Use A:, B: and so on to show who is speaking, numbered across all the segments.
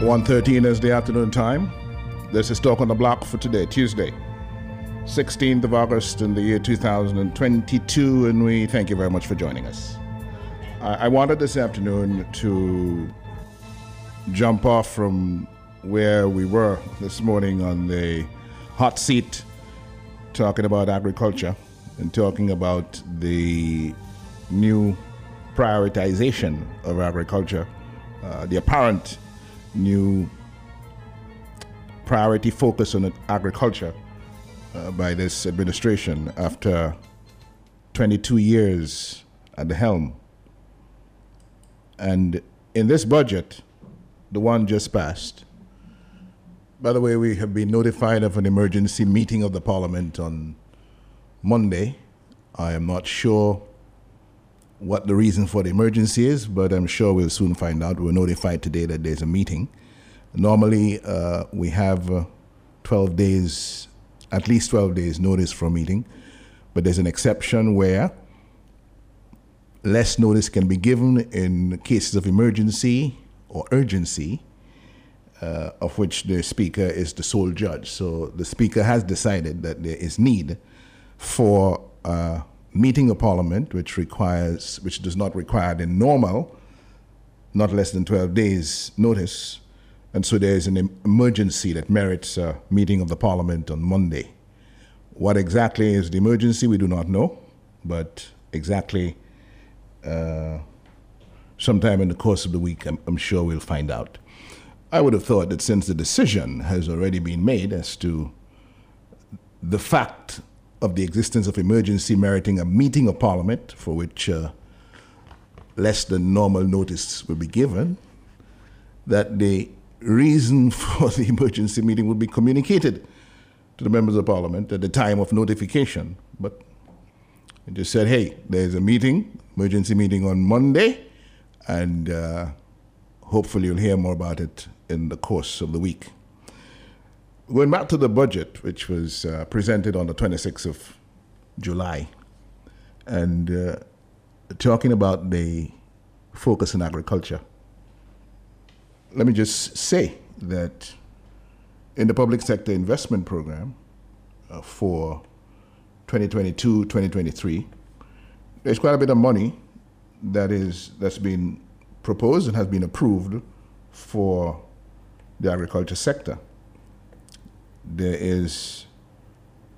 A: 1.13 is the afternoon time. This is Talk on the Block for today, Tuesday, 16th of August in the year 2022, and we thank you very much for joining us. I, I wanted this afternoon to jump off from where we were this morning on the hot seat talking about agriculture and talking about the new prioritization of agriculture, uh, the apparent new priority focus on agriculture uh, by this administration after 22 years at the helm. And in this budget, the one just passed, by the way, we have been notified of an emergency meeting of the parliament on Monday. I am not sure what the reason for the emergency is, but I'm sure we'll soon find out. We're notified today that there's a meeting. Normally, uh, we have uh, 12 days, at least 12 days notice for a meeting, but there's an exception where less notice can be given in cases of emergency or urgency, uh, of which the speaker is the sole judge. So the speaker has decided that there is need for uh, meeting of parliament, which requires, which does not require the normal, not less than 12 days notice. And so there is an emergency that merits a meeting of the parliament on Monday. What exactly is the emergency, we do not know, but exactly uh, sometime in the course of the week, I'm, I'm sure we'll find out. I would have thought that since the decision has already been made as to the fact of the existence of emergency meriting a meeting of Parliament for which uh, less than normal notice will be given, that the reason for the emergency meeting would be communicated to the members of Parliament at the time of notification. But it just said, hey, there's a meeting, emergency meeting on Monday, and uh, hopefully you'll hear more about it in the course of the week. Going back to the budget, which was uh, presented on the 26th of July, and uh, talking about the focus in agriculture, let me just say that in the public sector investment program uh, for 2022 2023, there's quite a bit of money that is that's been proposed and has been approved for the agriculture sector. There is,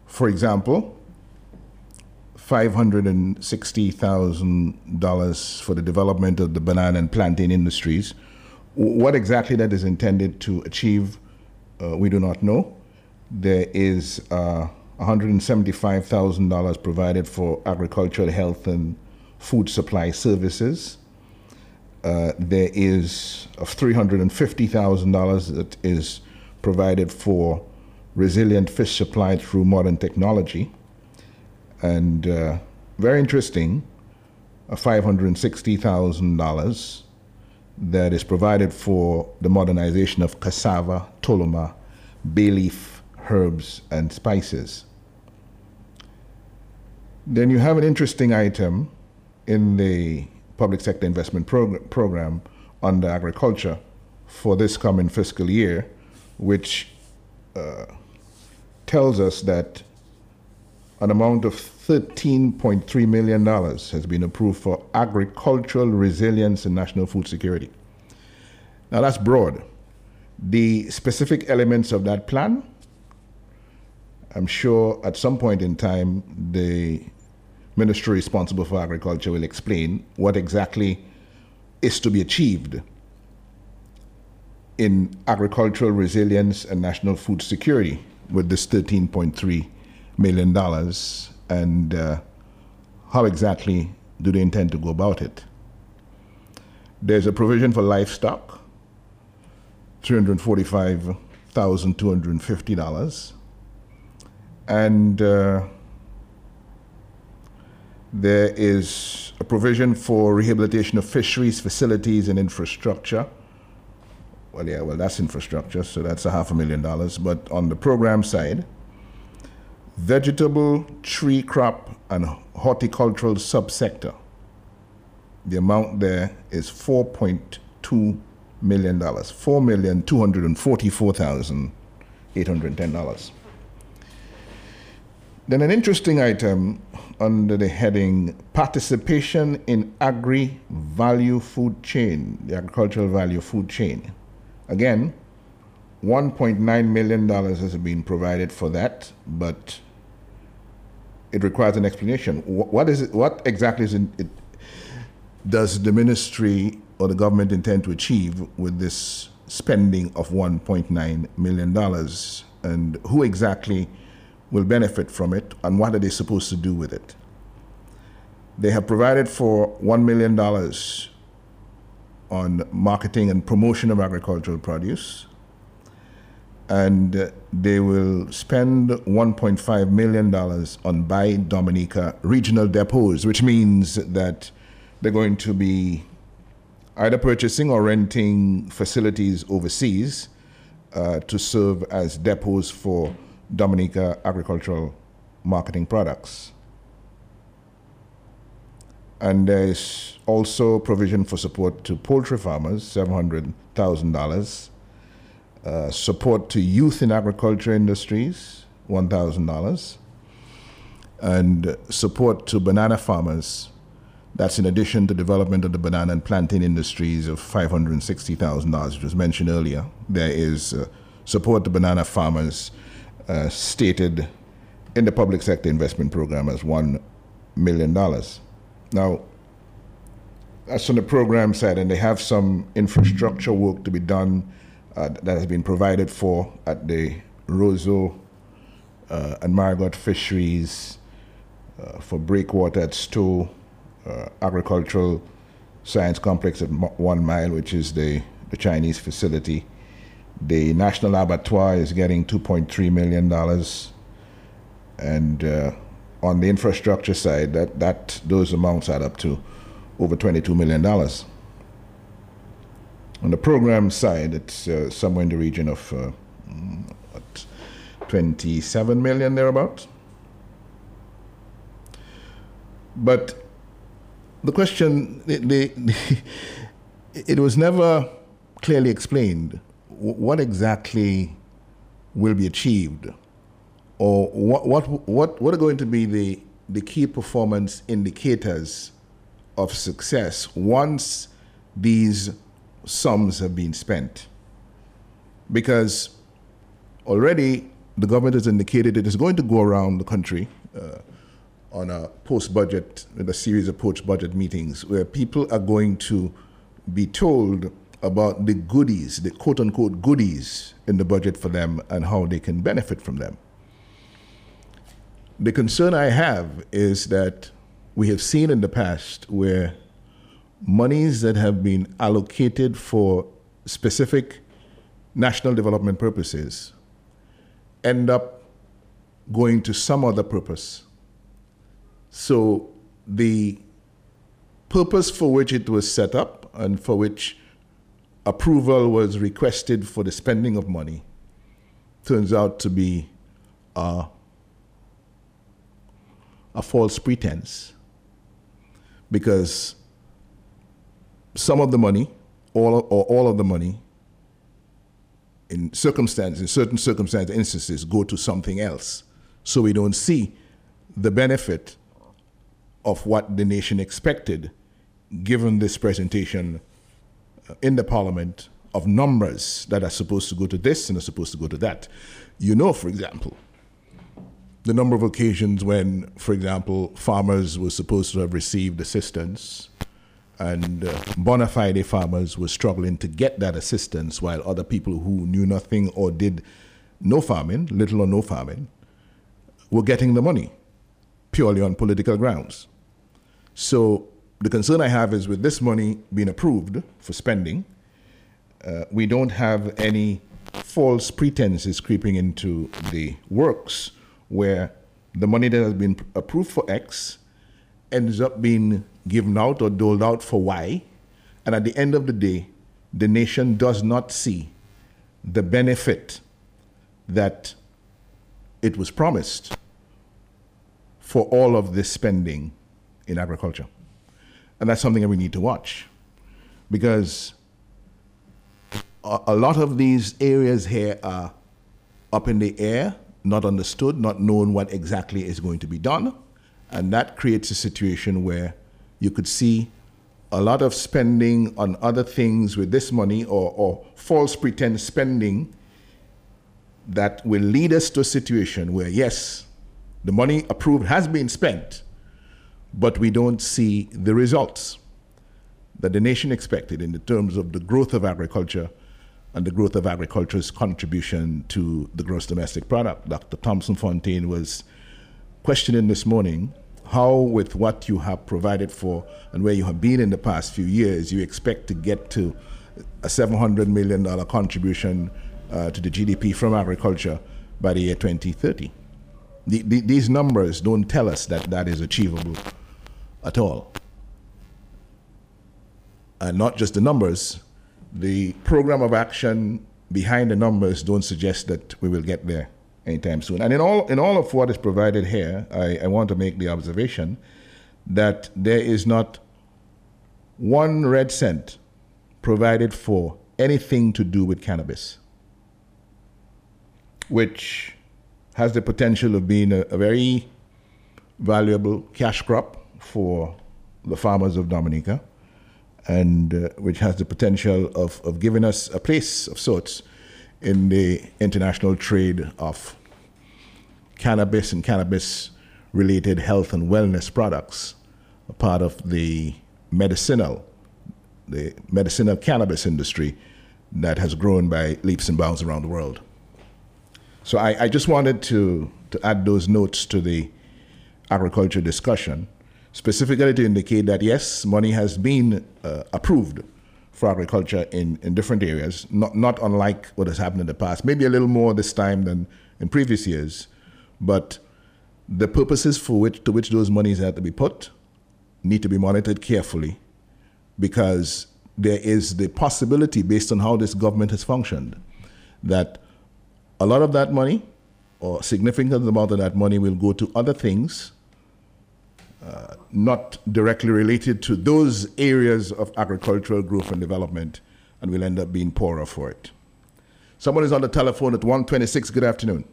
A: for example, $560,000 for the development of the banana and plantain industries. What exactly that is intended to achieve, uh, we do not know. There is uh, $175,000 provided for agricultural health and food supply services. Uh, there is $350,000 that is provided for resilient fish supply through modern technology. And uh, very interesting, a $560,000 that is provided for the modernization of cassava, toloma, bay leaf, herbs, and spices. Then you have an interesting item in the public sector investment prog- program under agriculture for this coming fiscal year, which uh, tells us that an amount of $13.3 million has been approved for agricultural resilience and national food security. Now, that's broad. The specific elements of that plan, I'm sure at some point in time, the ministry responsible for agriculture will explain what exactly is to be achieved in agricultural resilience and national food security with this $13.3 million and uh, how exactly do they intend to go about it? There's a provision for livestock, $345,250. And uh, there is a provision for rehabilitation of fisheries, facilities, and infrastructure well, yeah, well, that's infrastructure, so that's a half a million dollars. But on the program side, vegetable, tree crop, and horticultural subsector, the amount there is $4.2 million, four million two hundred and forty-four thousand eight hundred and ten dollars. Then an interesting item under the heading participation in agri value food chain, the agricultural value food chain. Again, $1.9 million has been provided for that, but it requires an explanation. What is it, what exactly is it, does the ministry or the government intend to achieve with this spending of $1.9 million? And who exactly will benefit from it and what are they supposed to do with it? They have provided for $1 million on marketing and promotion of agricultural produce. And they will spend $1.5 million on Buy Dominica regional depots, which means that they're going to be either purchasing or renting facilities overseas uh, to serve as depots for Dominica agricultural marketing products. And there's also provision for support to poultry farmers, $700,000. Uh, support to youth in agriculture industries, $1,000. And support to banana farmers, that's in addition to development of the banana and plantain industries of $560,000, which was mentioned earlier. There is uh, support to banana farmers uh, stated in the public sector investment program as $1 million. Now, that's on the program side, and they have some infrastructure work to be done uh, that has been provided for at the Roseau uh, and Marigot fisheries, uh, for breakwater at Stowe, uh, agricultural science complex at One Mile, which is the, the Chinese facility. The National Abattoir is getting $2.3 million. And uh, on the infrastructure side, that, that those amounts add up to over $22 million. On the program side, it's uh, somewhere in the region of uh, what, 27 million thereabouts. But the question, the, the, it was never clearly explained what exactly will be achieved or what, what, what, what are going to be the, the key performance indicators of success once these sums have been spent. Because already the government has indicated it is going to go around the country uh, on a post budget, with a series of post budget meetings where people are going to be told about the goodies, the quote unquote goodies in the budget for them and how they can benefit from them. The concern I have is that we have seen in the past where monies that have been allocated for specific national development purposes end up going to some other purpose. So the purpose for which it was set up and for which approval was requested for the spending of money turns out to be uh, a false pretense because some of the money, all or all of the money, in circumstances, in certain circumstances, instances, go to something else. So we don't see the benefit of what the nation expected, given this presentation uh, in the parliament of numbers that are supposed to go to this and are supposed to go to that. You know, for example, the number of occasions when, for example, farmers were supposed to have received assistance and uh, bona fide farmers were struggling to get that assistance while other people who knew nothing or did no farming, little or no farming, were getting the money purely on political grounds. So the concern I have is with this money being approved for spending, uh, we don't have any false pretenses creeping into the works where the money that has been approved for X ends up being given out or doled out for Y. And at the end of the day, the nation does not see the benefit that it was promised for all of this spending in agriculture. And that's something that we need to watch. Because a, a lot of these areas here are up in the air, not understood, not known what exactly is going to be done. And that creates a situation where you could see a lot of spending on other things with this money or, or false pretense spending that will lead us to a situation where, yes, the money approved has been spent, but we don't see the results that the nation expected in the terms of the growth of agriculture and the growth of agriculture's contribution to the gross domestic product. Dr. Thomson Fontaine was questioning this morning how, with what you have provided for and where you have been in the past few years, you expect to get to a $700 million contribution uh, to the GDP from agriculture by the year 2030. The, the, these numbers don't tell us that that is achievable at all. And not just the numbers, the program of action behind the numbers don't suggest that we will get there anytime soon. And in all, in all of what is provided here, I, I want to make the observation that there is not one red cent provided for anything to do with cannabis, which has the potential of being a, a very valuable cash crop for the farmers of Dominica, and uh, which has the potential of, of giving us a place of sorts in the international trade of cannabis and cannabis related health and wellness products, a part of the medicinal, the medicinal cannabis industry that has grown by leaps and bounds around the world. So I, I just wanted to, to add those notes to the agriculture discussion, specifically to indicate that yes, money has been uh, approved for agriculture in, in different areas, not, not unlike what has happened in the past, maybe a little more this time than in previous years, but the purposes for which to which those monies have to be put need to be monitored carefully because there is the possibility, based on how this government has functioned, that a lot of that money or significant amount of that money will go to other things uh, not directly related to those areas of agricultural growth and development, and we'll end up being poorer for it. Someone is on the telephone at 126. Good afternoon.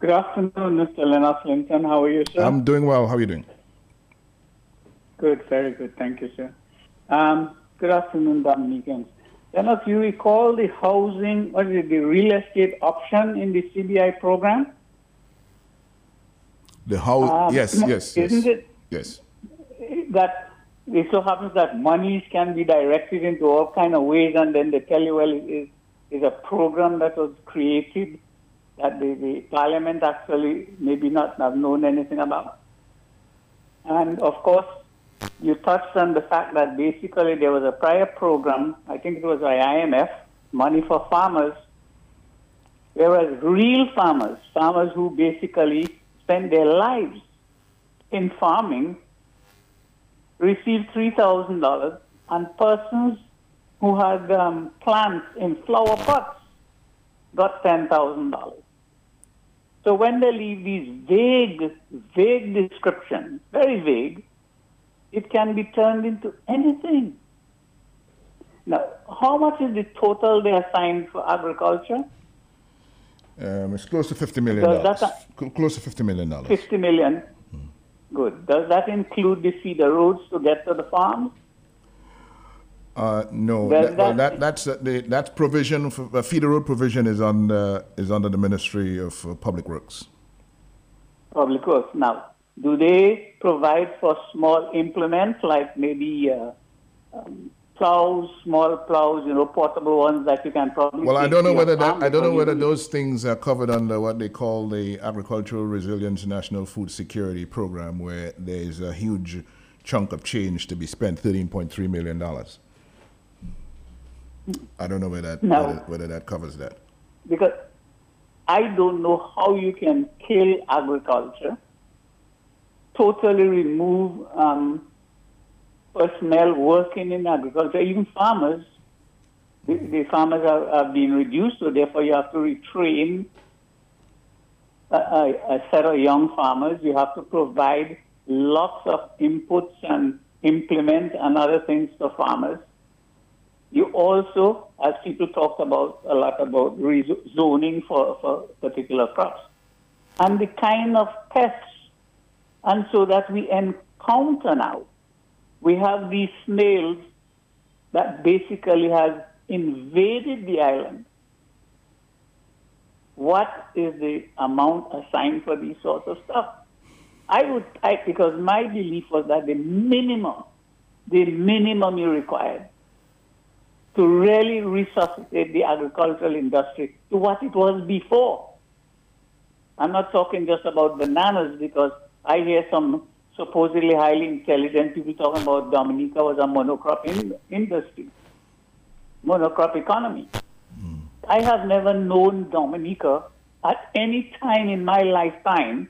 B: Good afternoon, Mr. Lennox Linton. How are you, sir?
A: I'm doing well. How are you doing?
B: Good, very good. Thank you, sir. Um, good afternoon, Dominicans. Lennox, you recall the housing, or the real estate option in the CBI program?
A: The how? Um, yes, yes,
B: isn't
A: yes.
B: it?
A: Yes.
B: That it so happens that monies can be directed into all kind of ways, and then they tell you, well, it is, is a program that was created that the, the parliament actually maybe not have known anything about. And of course, you touched on the fact that basically there was a prior program, I think it was by IMF, Money for Farmers, whereas real farmers, farmers who basically spend their lives in farming, received $3,000, and persons who had um, plants in flower pots got $10,000. So when they leave these vague, vague descriptions, very vague, it can be turned into anything. Now, how much is the total they assigned for agriculture?
A: Um, it's close to fifty million dollars. Close to fifty million dollars.
B: Fifty million. Good. Does that include the feeder roads to get to the farms?
A: Uh, no, that, that, that, that's uh, the, that provision for uh, feeder road provision is under is under the Ministry of uh, Public Works.
B: Public Works. Now, do they provide for small implements like maybe uh, um, plows, small plows, you know, portable ones that you can probably.
A: Well, I don't know whether that, I don't know whether those things are covered under what they call the Agricultural Resilience National Food Security Program, where there is a huge chunk of change to be spent, thirteen point three million dollars. I don't know whether that, no. whether, whether that covers that.
B: Because I don't know how you can kill agriculture, totally remove um, personnel working in agriculture, even farmers. The, the farmers are, are, being reduced, so therefore you have to retrain a, a, a set of young farmers. You have to provide lots of inputs and implements and other things for farmers You also, as people talked about a lot about zoning for, for particular crops, and the kind of pests, and so that we encounter now, we have these snails that basically has invaded the island. What is the amount assigned for these sorts of stuff? I would, I, because my belief was that the minimum, the minimum you required to really resuscitate the agricultural industry to what it was before. I'm not talking just about bananas because I hear some supposedly highly intelligent people talking about Dominica was a monocrop in, industry, monocrop economy. Mm. I have never known Dominica at any time in my lifetime,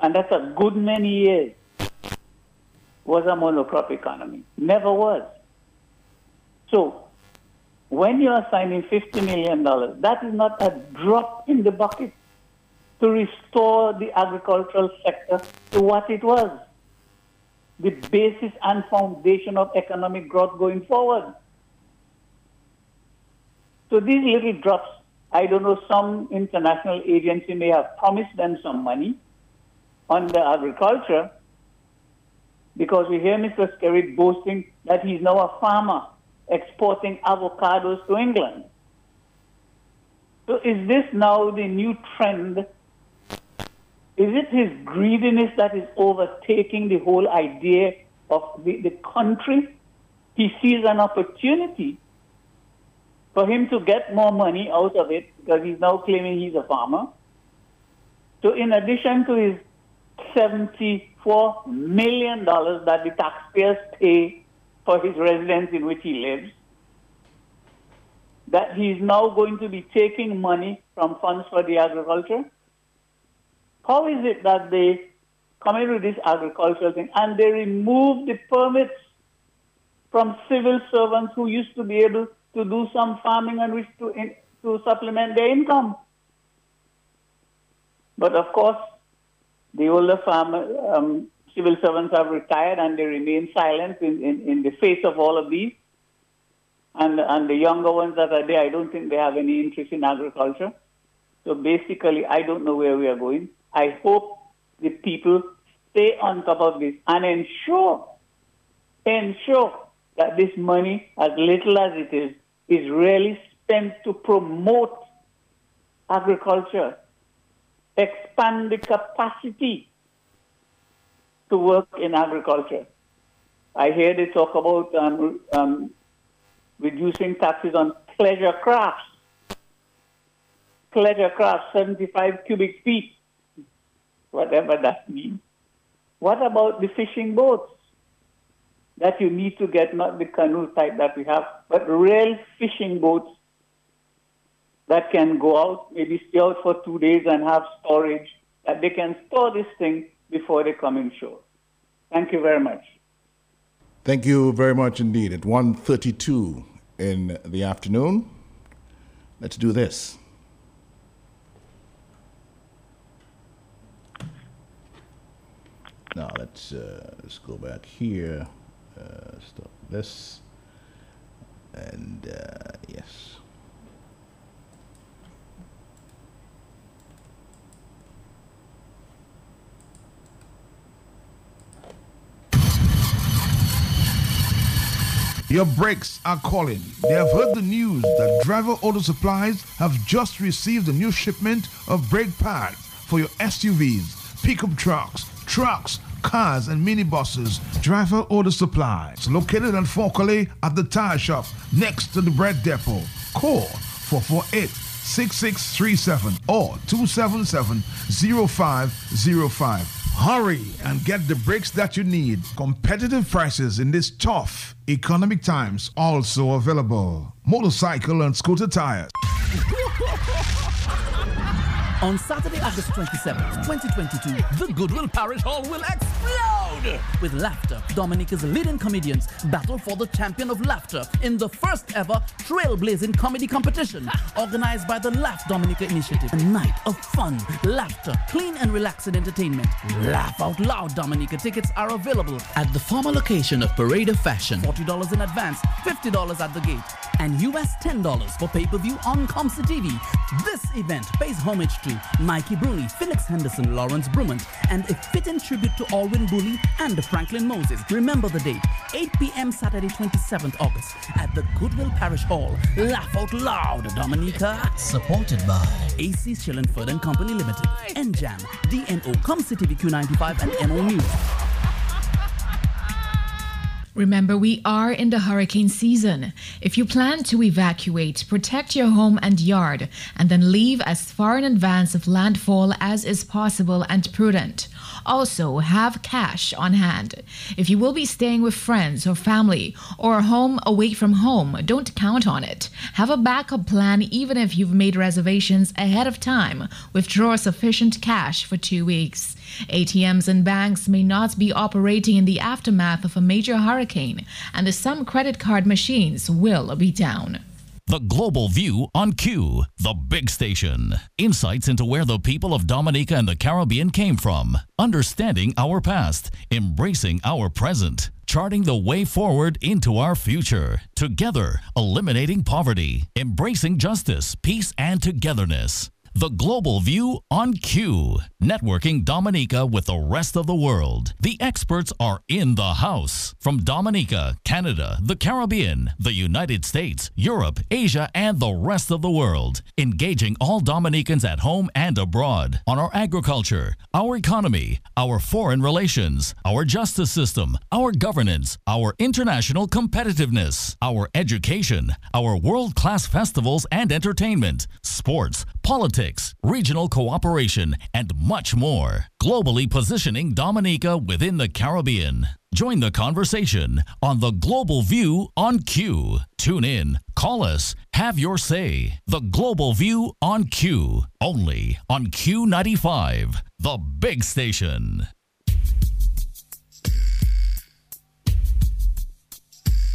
B: and that's a good many years, was a monocrop economy. Never was. So, when you are signing $50 million, that is not a drop in the bucket to restore the agricultural sector to what it was the basis and foundation of economic growth going forward. So these little drops, I don't know, some international agency may have promised them some money on the agriculture because we hear Mr. Skerritt boasting that he's now a farmer exporting avocados to England. So is this now the new trend is it his greediness that is overtaking the whole idea of the, the country? He sees an opportunity for him to get more money out of it because he's now claiming he's a farmer. So, in addition to his $74 million that the taxpayers pay for his residence in which he lives, that he's now going to be taking money from funds for the agriculture how is it that they come in with this agricultural thing and they remove the permits from civil servants who used to be able to do some farming and wish to, in, to supplement their income? But of course, the older farmer, um, civil servants have retired and they remain silent in, in, in the face of all of these. And, and the younger ones that are there, I don't think they have any interest in agriculture. So basically, I don't know where we are going. I hope the people stay on top of this and ensure, ensure that this money, as little as it is, is really spent to promote agriculture, expand the capacity to work in agriculture. I hear they talk about um, um, reducing taxes on pleasure crafts. Pleasure across 75 cubic feet whatever that means. What about the fishing boats that you need to get, not the canoe type that we have, but real fishing boats that can go out, maybe stay out for two days and have storage, that they can store this thing before they come in shore. Thank you very much.
A: Thank you very much indeed. At 1.32 in the afternoon, let's do this. Now let's uh, let's go back here. Uh, stop this, and uh, yes.
C: Your brakes are calling. They have heard the news that Driver Auto Supplies have just received a new shipment of brake pads for your SUVs, pickup trucks, trucks, cars, and minibuses. Driver Auto Supplies, located at Forkley at the tire shop next to the bread depot. Call 448 6637 or 277 0505. Hurry and get the brakes that you need. Competitive prices in this tough economic times also available. Motorcycle and scooter tires.
D: On Saturday, August 27th, 2022, the Goodwill Parish Hall will explode with laughter. Dominica's leading comedians battle for the champion of laughter in the first ever trailblazing comedy competition organized by the Laugh Dominica Initiative. A night of fun, laughter, clean and relaxing entertainment. Laugh out loud, Dominica. Tickets are available at the former location of Parade of Fashion. $40 in advance, $50 at the gate, and US $10 for pay-per-view on Comsa TV. This event pays homage to Mikey Bruni, Felix Henderson, Lawrence Brumant, and a fitting tribute to Alwin Bully and Franklin Moses. Remember the date, 8 p.m. Saturday, 27th August at the Goodwill Parish Hall. Laugh out loud, Dominica.
E: Supported by
D: AC Shillingford and Company Limited, NJAM, DNO, Comsa TV Q95, and NO News.
F: Remember, we are in the hurricane season. If you plan to evacuate, protect your home and yard, and then leave as far in advance of landfall as is possible and prudent. Also, have cash on hand. If you will be staying with friends or family or a home away from home, don't count on it. Have a backup plan even if you've made reservations ahead of time. Withdraw sufficient cash for two weeks. ATMs and banks may not be operating in the aftermath of a major hurricane, and some credit card machines will be down.
G: The Global View on Q, the big station. Insights into where the people of Dominica and the Caribbean came from, understanding our past, embracing our present, charting the way forward into our future. Together, eliminating poverty, embracing justice, peace, and togetherness. The Global View on Q, networking Dominica with the rest of the world. The experts are in the house. From Dominica, Canada, the Caribbean, the United States, Europe, Asia, and the rest of the world, engaging all Dominicans at home and abroad. On our agriculture, our economy, our foreign relations, our justice system, our governance, our international competitiveness, our education, our world class festivals and entertainment, sports, politics, regional cooperation, and much more. Globally positioning Dominica within the Caribbean. Join the conversation on the Global View on Q. Tune in, call us, have your say. The Global View on Q. Only on Q95, the big station.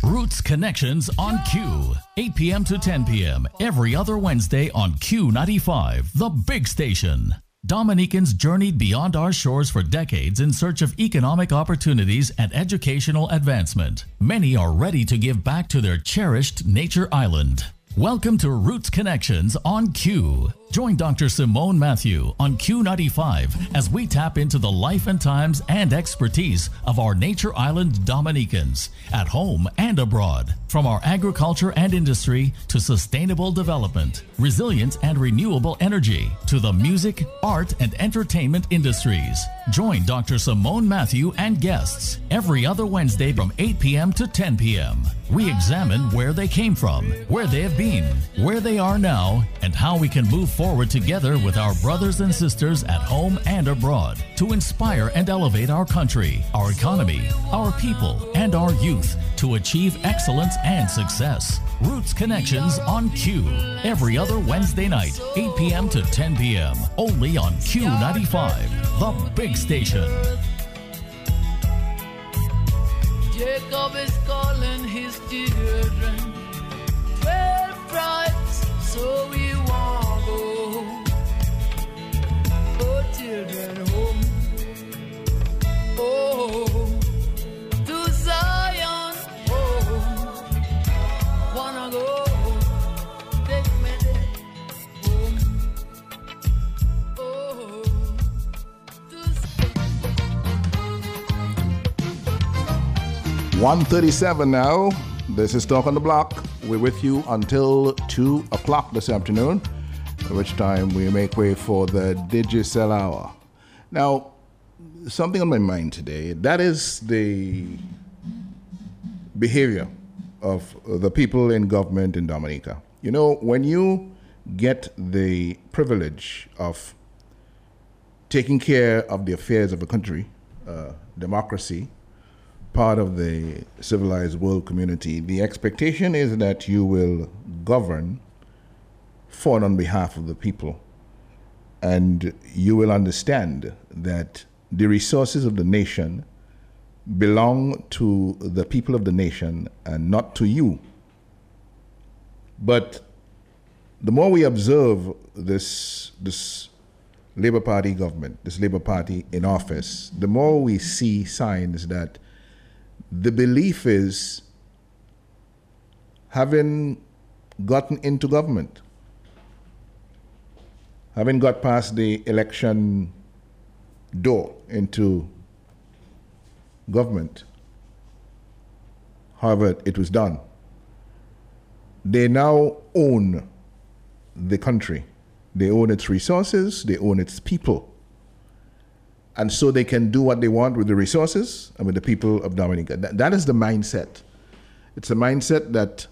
G: Roots Connections on Q, 8 p.m. to 10 p.m. every other Wednesday on Q95, the big station. Dominicans journeyed beyond our shores for decades in search of economic opportunities and educational advancement. Many are ready to give back to their cherished nature island. Welcome to Roots Connections on Q. Join Dr. Simone Matthew on Q95 as we tap into the life and times and expertise of our Nature Island Dominicans at home and abroad. From our agriculture and industry to sustainable development, resilience and renewable energy to the music, art, and entertainment industries. Join Dr. Simone Matthew and guests every other Wednesday from 8 p.m. to 10 p.m. We examine where they came from, where they have been, where they are now, and how we can move forward together with our brothers and sisters at home and abroad to inspire and elevate our country, our economy, our people, and our youth to achieve excellence and success. Roots Connections on Q every other Wednesday night, 8 p.m. to 10 p.m. Only on Q95, the big station.
H: Jacob is calling his children. Twelve tribes, so we want children, home. Oh, to Zion. Oh, wanna go. Oh, to
A: 137 now. This is Talk on the Block. We're with you until 2 o'clock this afternoon, at which time we make way for the Digicel Hour. Now, something on my mind today, that is the behavior of the people in government in Dominica. You know, when you get the privilege of taking care of the affairs of a country, uh, democracy, part of the civilized world community, the expectation is that you will govern and on behalf of the people. and you will understand that the resources of the nation belong to the people of the nation and not to you. But the more we observe this, this Labour Party government, this Labour Party in office, the more we see signs that the belief is having gotten into government, having got past the election door into government, however it was done, they now own the country. They own its resources, they own its people. And so they can do what they want with the resources and with the people of Dominica. That, that is the mindset. It's a mindset that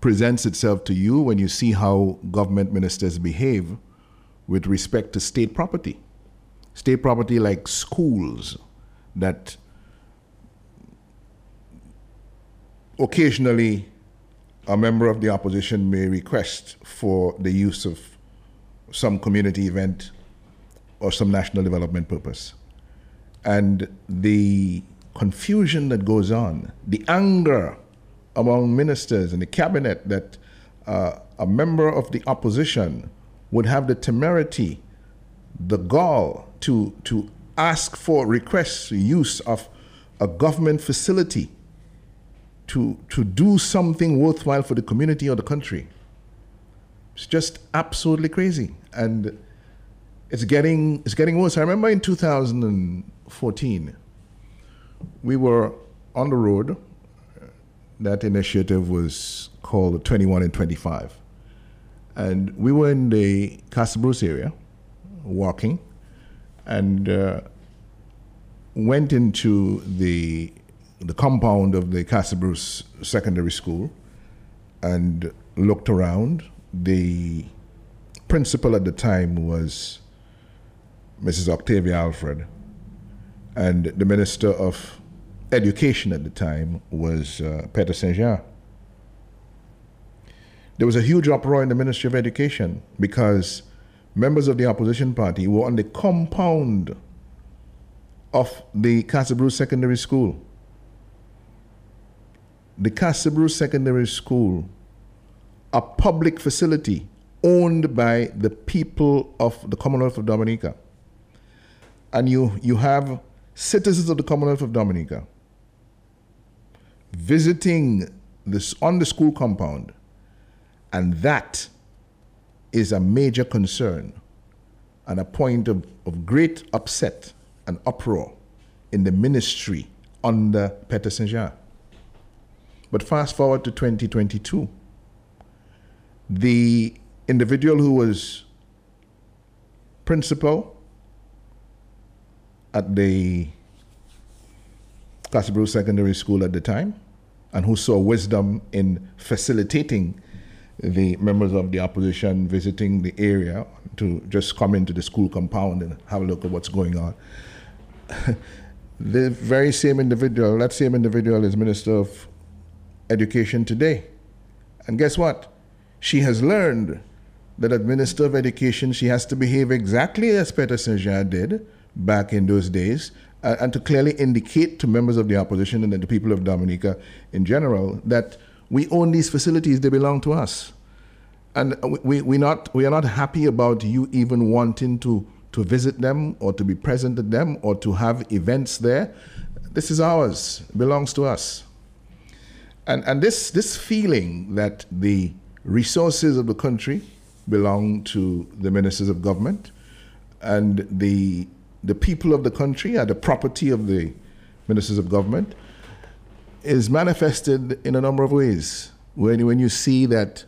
A: presents itself to you when you see how government ministers behave with respect to state property. State property like schools that occasionally a member of the opposition may request for the use of some community event or some national development purpose. And the confusion that goes on, the anger among ministers in the cabinet that uh, a member of the opposition would have the temerity, the gall to, to ask for requests use of a government facility to, to do something worthwhile for the community or the country. It's just absolutely crazy. And it's getting, it's getting worse. I remember in 2014, we were on the road. That initiative was called 21 and 25. And we were in the Castle Bruce area walking and uh, went into the the compound of the Castle Bruce Secondary School and looked around. The principal at the time was Mrs. Octavia Alfred, and the Minister of Education at the time was uh, Peter St. Jean. There was a huge uproar in the Ministry of Education because members of the opposition party were on the compound of the Castle Bruce Secondary School the Castle Bruce Secondary School, a public facility owned by the people of the Commonwealth of Dominica. And you, you have citizens of the Commonwealth of Dominica visiting this on the school compound, and that is a major concern and a point of, of great upset and uproar in the ministry under Peter St. Jean. But fast forward to 2022, the individual who was principal at the Bruce Secondary School at the time and who saw wisdom in facilitating the members of the opposition visiting the area to just come into the school compound and have a look at what's going on. the very same individual, that same individual is Minister of education today. And guess what? She has learned that as Minister of Education, she has to behave exactly as Peter St. Jean did back in those days, uh, and to clearly indicate to members of the opposition and the people of Dominica in general that we own these facilities, they belong to us. And we, we, not, we are not happy about you even wanting to, to visit them or to be present at them or to have events there. This is ours, it belongs to us. And, and this, this feeling that the resources of the country belong to the ministers of government and the, the people of the country are the property of the ministers of government is manifested in a number of ways. When, when you see that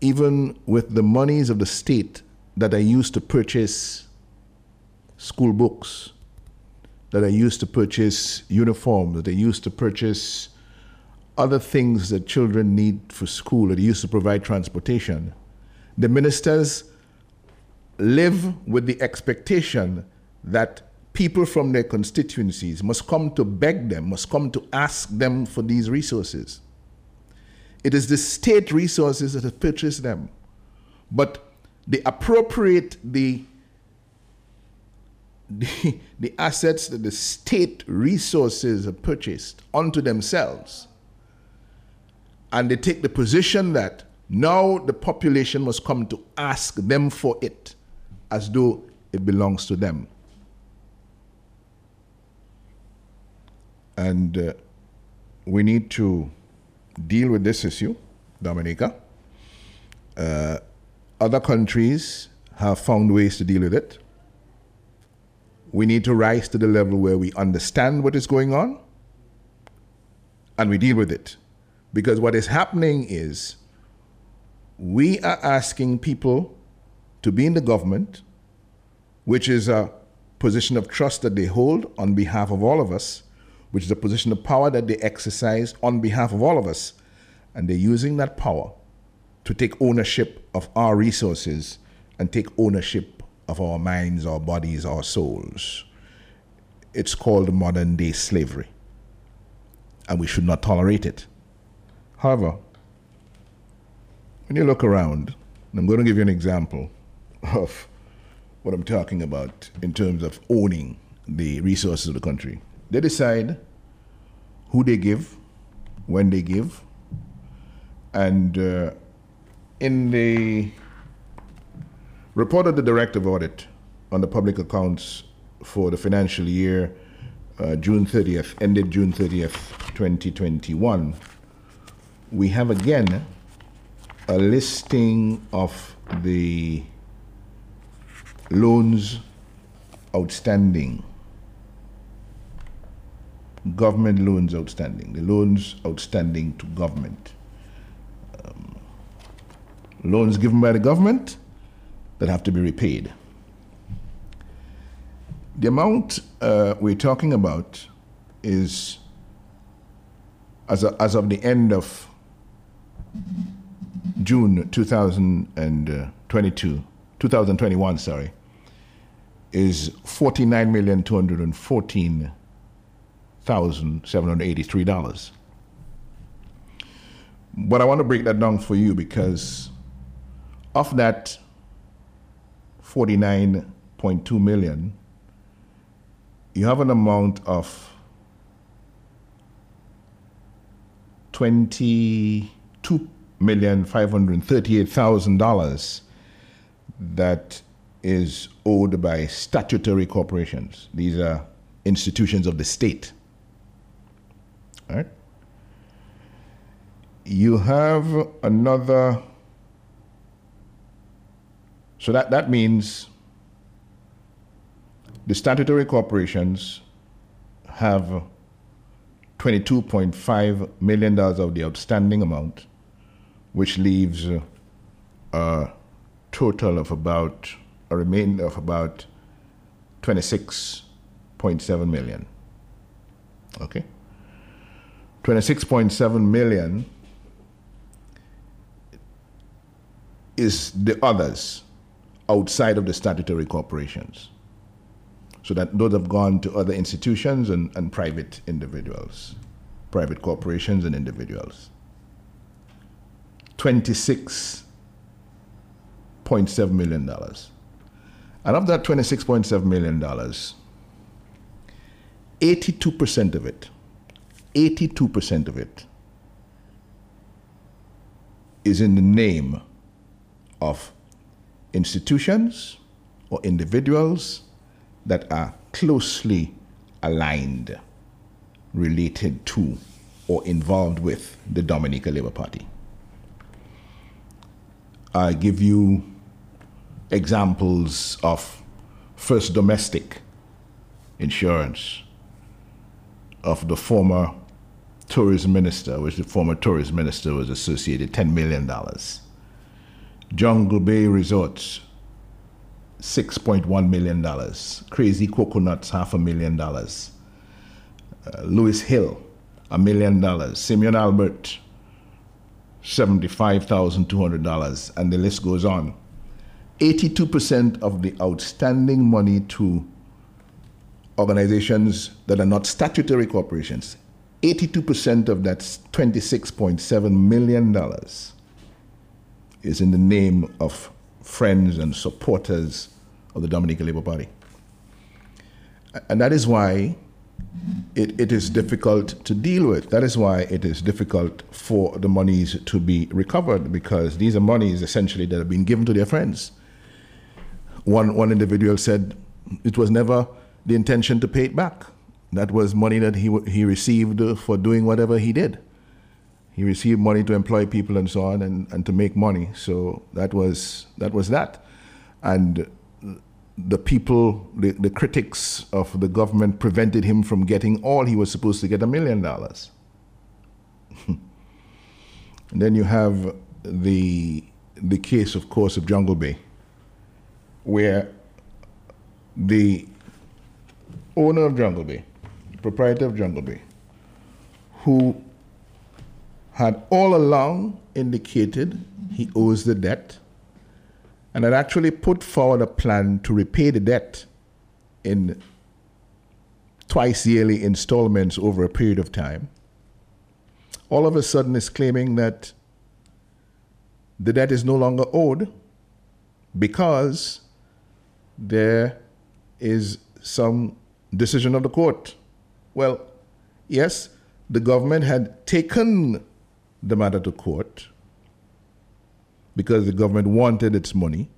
A: even with the monies of the state that are used to purchase school books, that are used to purchase uniforms, that are used to purchase other things that children need for school that are used to provide transportation, the ministers live with the expectation that people from their constituencies must come to beg them, must come to ask them for these resources. It is the state resources that have purchased them. But they appropriate the, the, the assets that the state resources have purchased onto themselves. And they take the position that now the population must come to ask them for it as though it belongs to them. And uh, we need to deal with this issue, Dominica. Uh, other countries have found ways to deal with it. We need to rise to the level where we understand what is going on and we deal with it. Because what is happening is we are asking people to be in the government, which is a position of trust that they hold on behalf of all of us, which is a position of power that they exercise on behalf of all of us. And they're using that power to take ownership of our resources and take ownership of our minds, our bodies, our souls. It's called modern day slavery. And we should not tolerate it. However, when you look around, and I'm going to give you an example of what I'm talking about in terms of owning the resources of the country. They decide who they give, when they give, and uh, in the report of the Director of Audit on the public accounts for the financial year uh, June 30th, ended June 30th, 2021, we have again a listing of the loans outstanding, government loans outstanding, the loans outstanding to government. Um, loans given by the government that have to be repaid. The amount uh, we're talking about is, as, a, as of the end of June 2022, 2021, sorry, is $49,214,783. But I want to break that down for you because of that 49.2 million, you have an amount of 22 million five hundred thirty-eight thousand dollars that is owed by statutory corporations. These are institutions of the state. All right. You have another. So that, that means the statutory corporations have $22.5 million of the outstanding amount which leaves a total of about a remainder of about 26.7 million. Okay? 26.7 million is the others outside of the statutory corporations. So that those have gone to other institutions and, and private individuals, private corporations and individuals. $26.7 million. And of that $26.7 million, 82% of it, 82% of it is in the name of institutions or individuals that are closely aligned, related to, or involved with the Dominica Labour Party. I give you examples of first domestic insurance of the former tourism minister, which the former tourism minister was associated $10 million. Jungle Bay Resorts, $6.1 million. Crazy Coconuts, half a million dollars. Uh, Lewis Hill, a million dollars. Simeon Albert, $75,200, and the list goes on. 82% of the outstanding money to organizations that are not statutory corporations, 82% of that $26.7 million is in the name of friends and supporters of the Dominican Labour Party. And that is why it, it is difficult to deal with. That is why it is difficult for the monies to be recovered because these are monies essentially that have been given to their friends. One, one individual said it was never the intention to pay it back. That was money that he, he received for doing whatever he did. He received money to employ people and so on and, and to make money. So that was that. Was that. And the people, the, the critics of the government prevented him from getting all he was supposed to get a million dollars. and then you have the, the case, of course, of Jungle Bay, where the owner of Jungle Bay, the proprietor of Jungle Bay, who had all along indicated he owes the debt and had actually put forward a plan to repay the debt in twice yearly installments over a period of time, all of a sudden is claiming that the debt is no longer owed because there is some decision of the court. Well, yes, the government had taken the matter to court because the government wanted its money.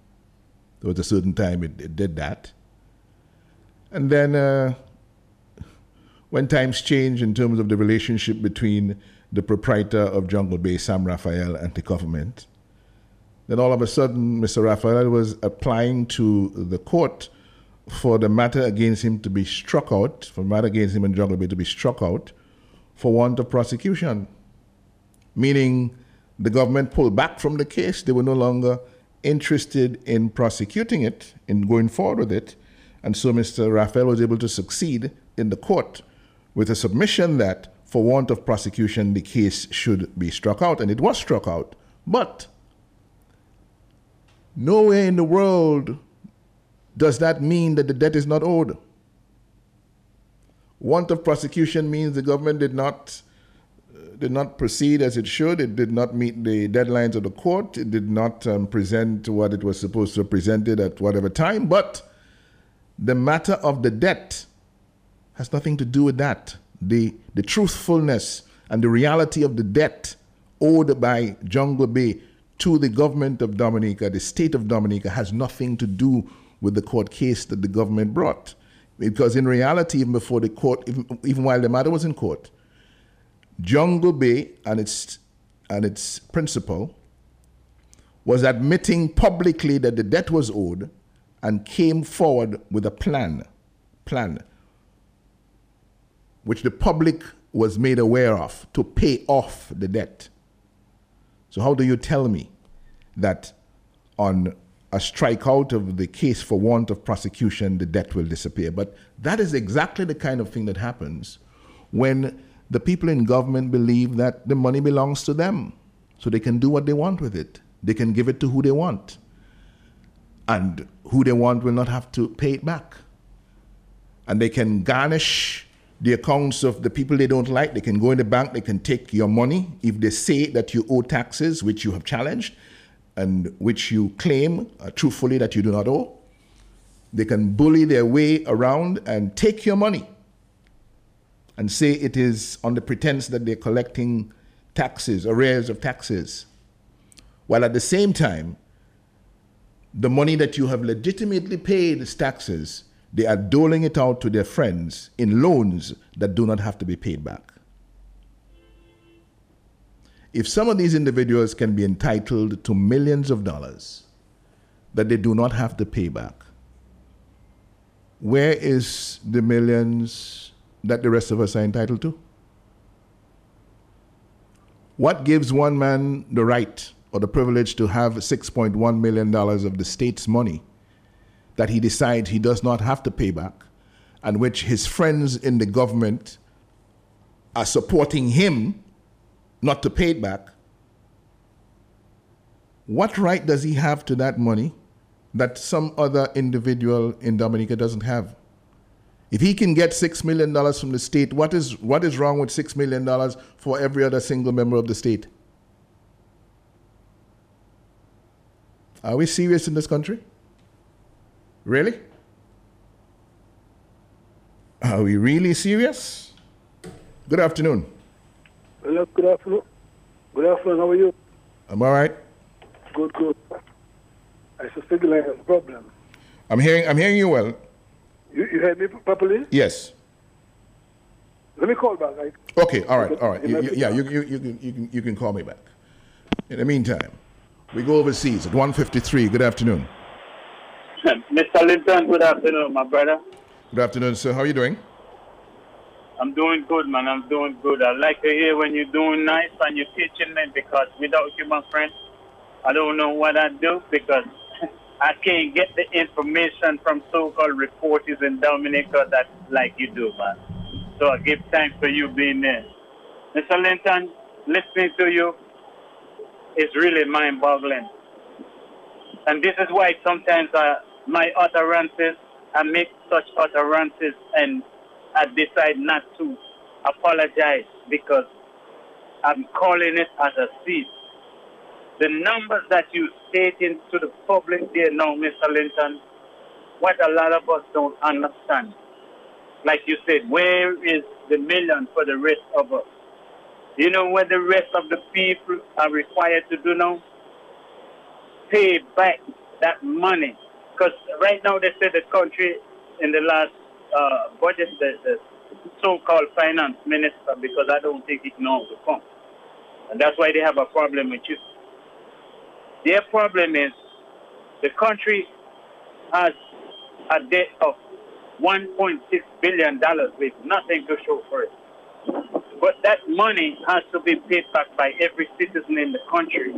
A: There was a certain time it, it did that. And then uh, when times changed in terms of the relationship between the proprietor of Jungle Bay, Sam Raphael, and the government, then all of a sudden Mr. Raphael was applying to the court for the matter against him to be struck out, for the matter against him and Bay to be struck out for want of prosecution. Meaning the government pulled back from the case. They were no longer interested in prosecuting it, in going forward with it. And so Mr. Raphael was able to succeed in the court with a submission that, for want of prosecution, the case should be struck out. And it was struck out. But nowhere in the world does that mean that the debt is not owed. Want of prosecution means the government did not did not proceed as it should. It did not meet the deadlines of the court. It did not um, present what it was supposed to have presented at whatever time. But the matter of the debt has nothing to do with that. The, the truthfulness and the reality of the debt owed by Jungle Bay to the government of Dominica, the state of Dominica, has nothing to do with the court case that the government brought. Because in reality, even before the court, even, even while the matter was in court, Jungle Bay and its, and its principal was admitting publicly that the debt was owed and came forward with a plan, plan, which the public was made aware of to pay off the debt. So how do you tell me that on a strikeout of the case for want of prosecution, the debt will disappear? But that is exactly the kind of thing that happens when the people in government believe that the money belongs to them. So they can do what they want with it. They can give it to who they want. And who they want will not have to pay it back. And they can garnish the accounts of the people they don't like. They can go in the bank, they can take your money. If they say that you owe taxes, which you have challenged, and which you claim uh, truthfully that you do not owe, they can bully their way around and take your money and say it is on the pretense that they're collecting taxes, arrears of taxes, while at the same time, the money that you have legitimately paid as taxes, they are doling it out to their friends in loans that do not have to be paid back. If some of these individuals can be entitled to millions of dollars that they do not have to pay back, where is the millions that the rest of us are entitled to? What gives one man the right or the privilege to have $6.1 million of the state's money that he decides he does not have to pay back, and which his friends in the government are supporting him not to pay it back? What right does he have to that money that some other individual in Dominica doesn't have? If he can get $6 million from the state, what is, what is wrong with $6 million for every other single member of the state? Are we serious in this country? Really? Are we really serious? Good afternoon.
E: Hello, good afternoon. Good afternoon, how are you?
A: I'm all right.
E: Good, good. I suspect I have a problem.
A: I'm hearing. I'm hearing you well.
E: You, you heard me properly?
A: Yes.
E: Let me call back. Right?
A: Okay. All right. All right. You- you- yeah. You, you, you, can, you, can, you can call me back. In the meantime, we go overseas at 1:53. Good afternoon.
I: Mr. Linton, good afternoon, my brother.
A: Good afternoon, sir. How are you doing?
I: I'm doing good, man. I'm doing good. I like to hear when you're doing nice and you're teaching me because without you, my friend, I don't know what I'd do because I can't get the information from so-called reporters in Dominica that like you do, man. So I give thanks for you being there. Mr. Linton, listening to you is really mind-boggling. And this is why sometimes uh, my utterances, I make such utterances and I decide not to apologize because I'm calling it as a seed. The numbers that you stating to the public there now, Mr. Linton, what a lot of us don't understand. Like you said, where is the million for the rest of us? You know what the rest of the people are required to do now? Pay back that money. Because right now they say the country in the last uh, budget, the, the so-called finance minister, because I don't think he knows the come. And that's why they have a problem with you. Their problem is the country has a debt of $1.6 billion with nothing to show for it. But that money has to be paid back by every citizen in the country.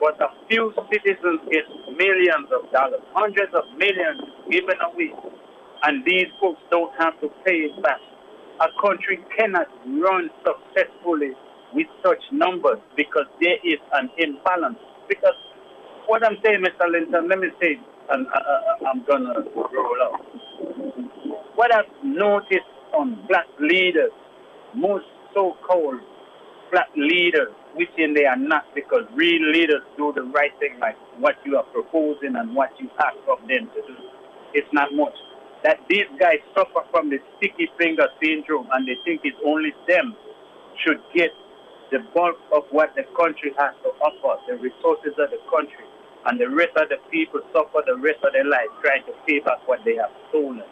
I: But a few citizens get millions of dollars, hundreds of millions given away. And these folks don't have to pay it back. A country cannot run successfully with such numbers because there is an imbalance. Because what I'm saying, Mr. Linton, let me say, and I, I, I'm going to roll out. What I've noticed on black leaders, most so-called black leaders, which in they are not because real leaders do the right thing like what you are proposing and what you ask of them to do. It's not much. That these guys suffer from the sticky finger syndrome and they think it's only them should get the bulk of what the country has to offer, the resources of the country, and the rest of the people suffer the rest of their life trying to pay back what they have stolen.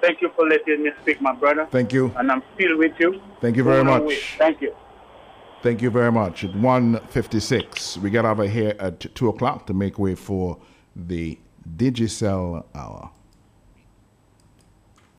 I: Thank you for letting me speak, my brother.
A: Thank you.
I: And I'm still with you.
A: Thank you very much.
I: away. Thank you.
A: Thank you very much. At 1.56, we get over here at 2 o'clock to make way for the Digicel Hour.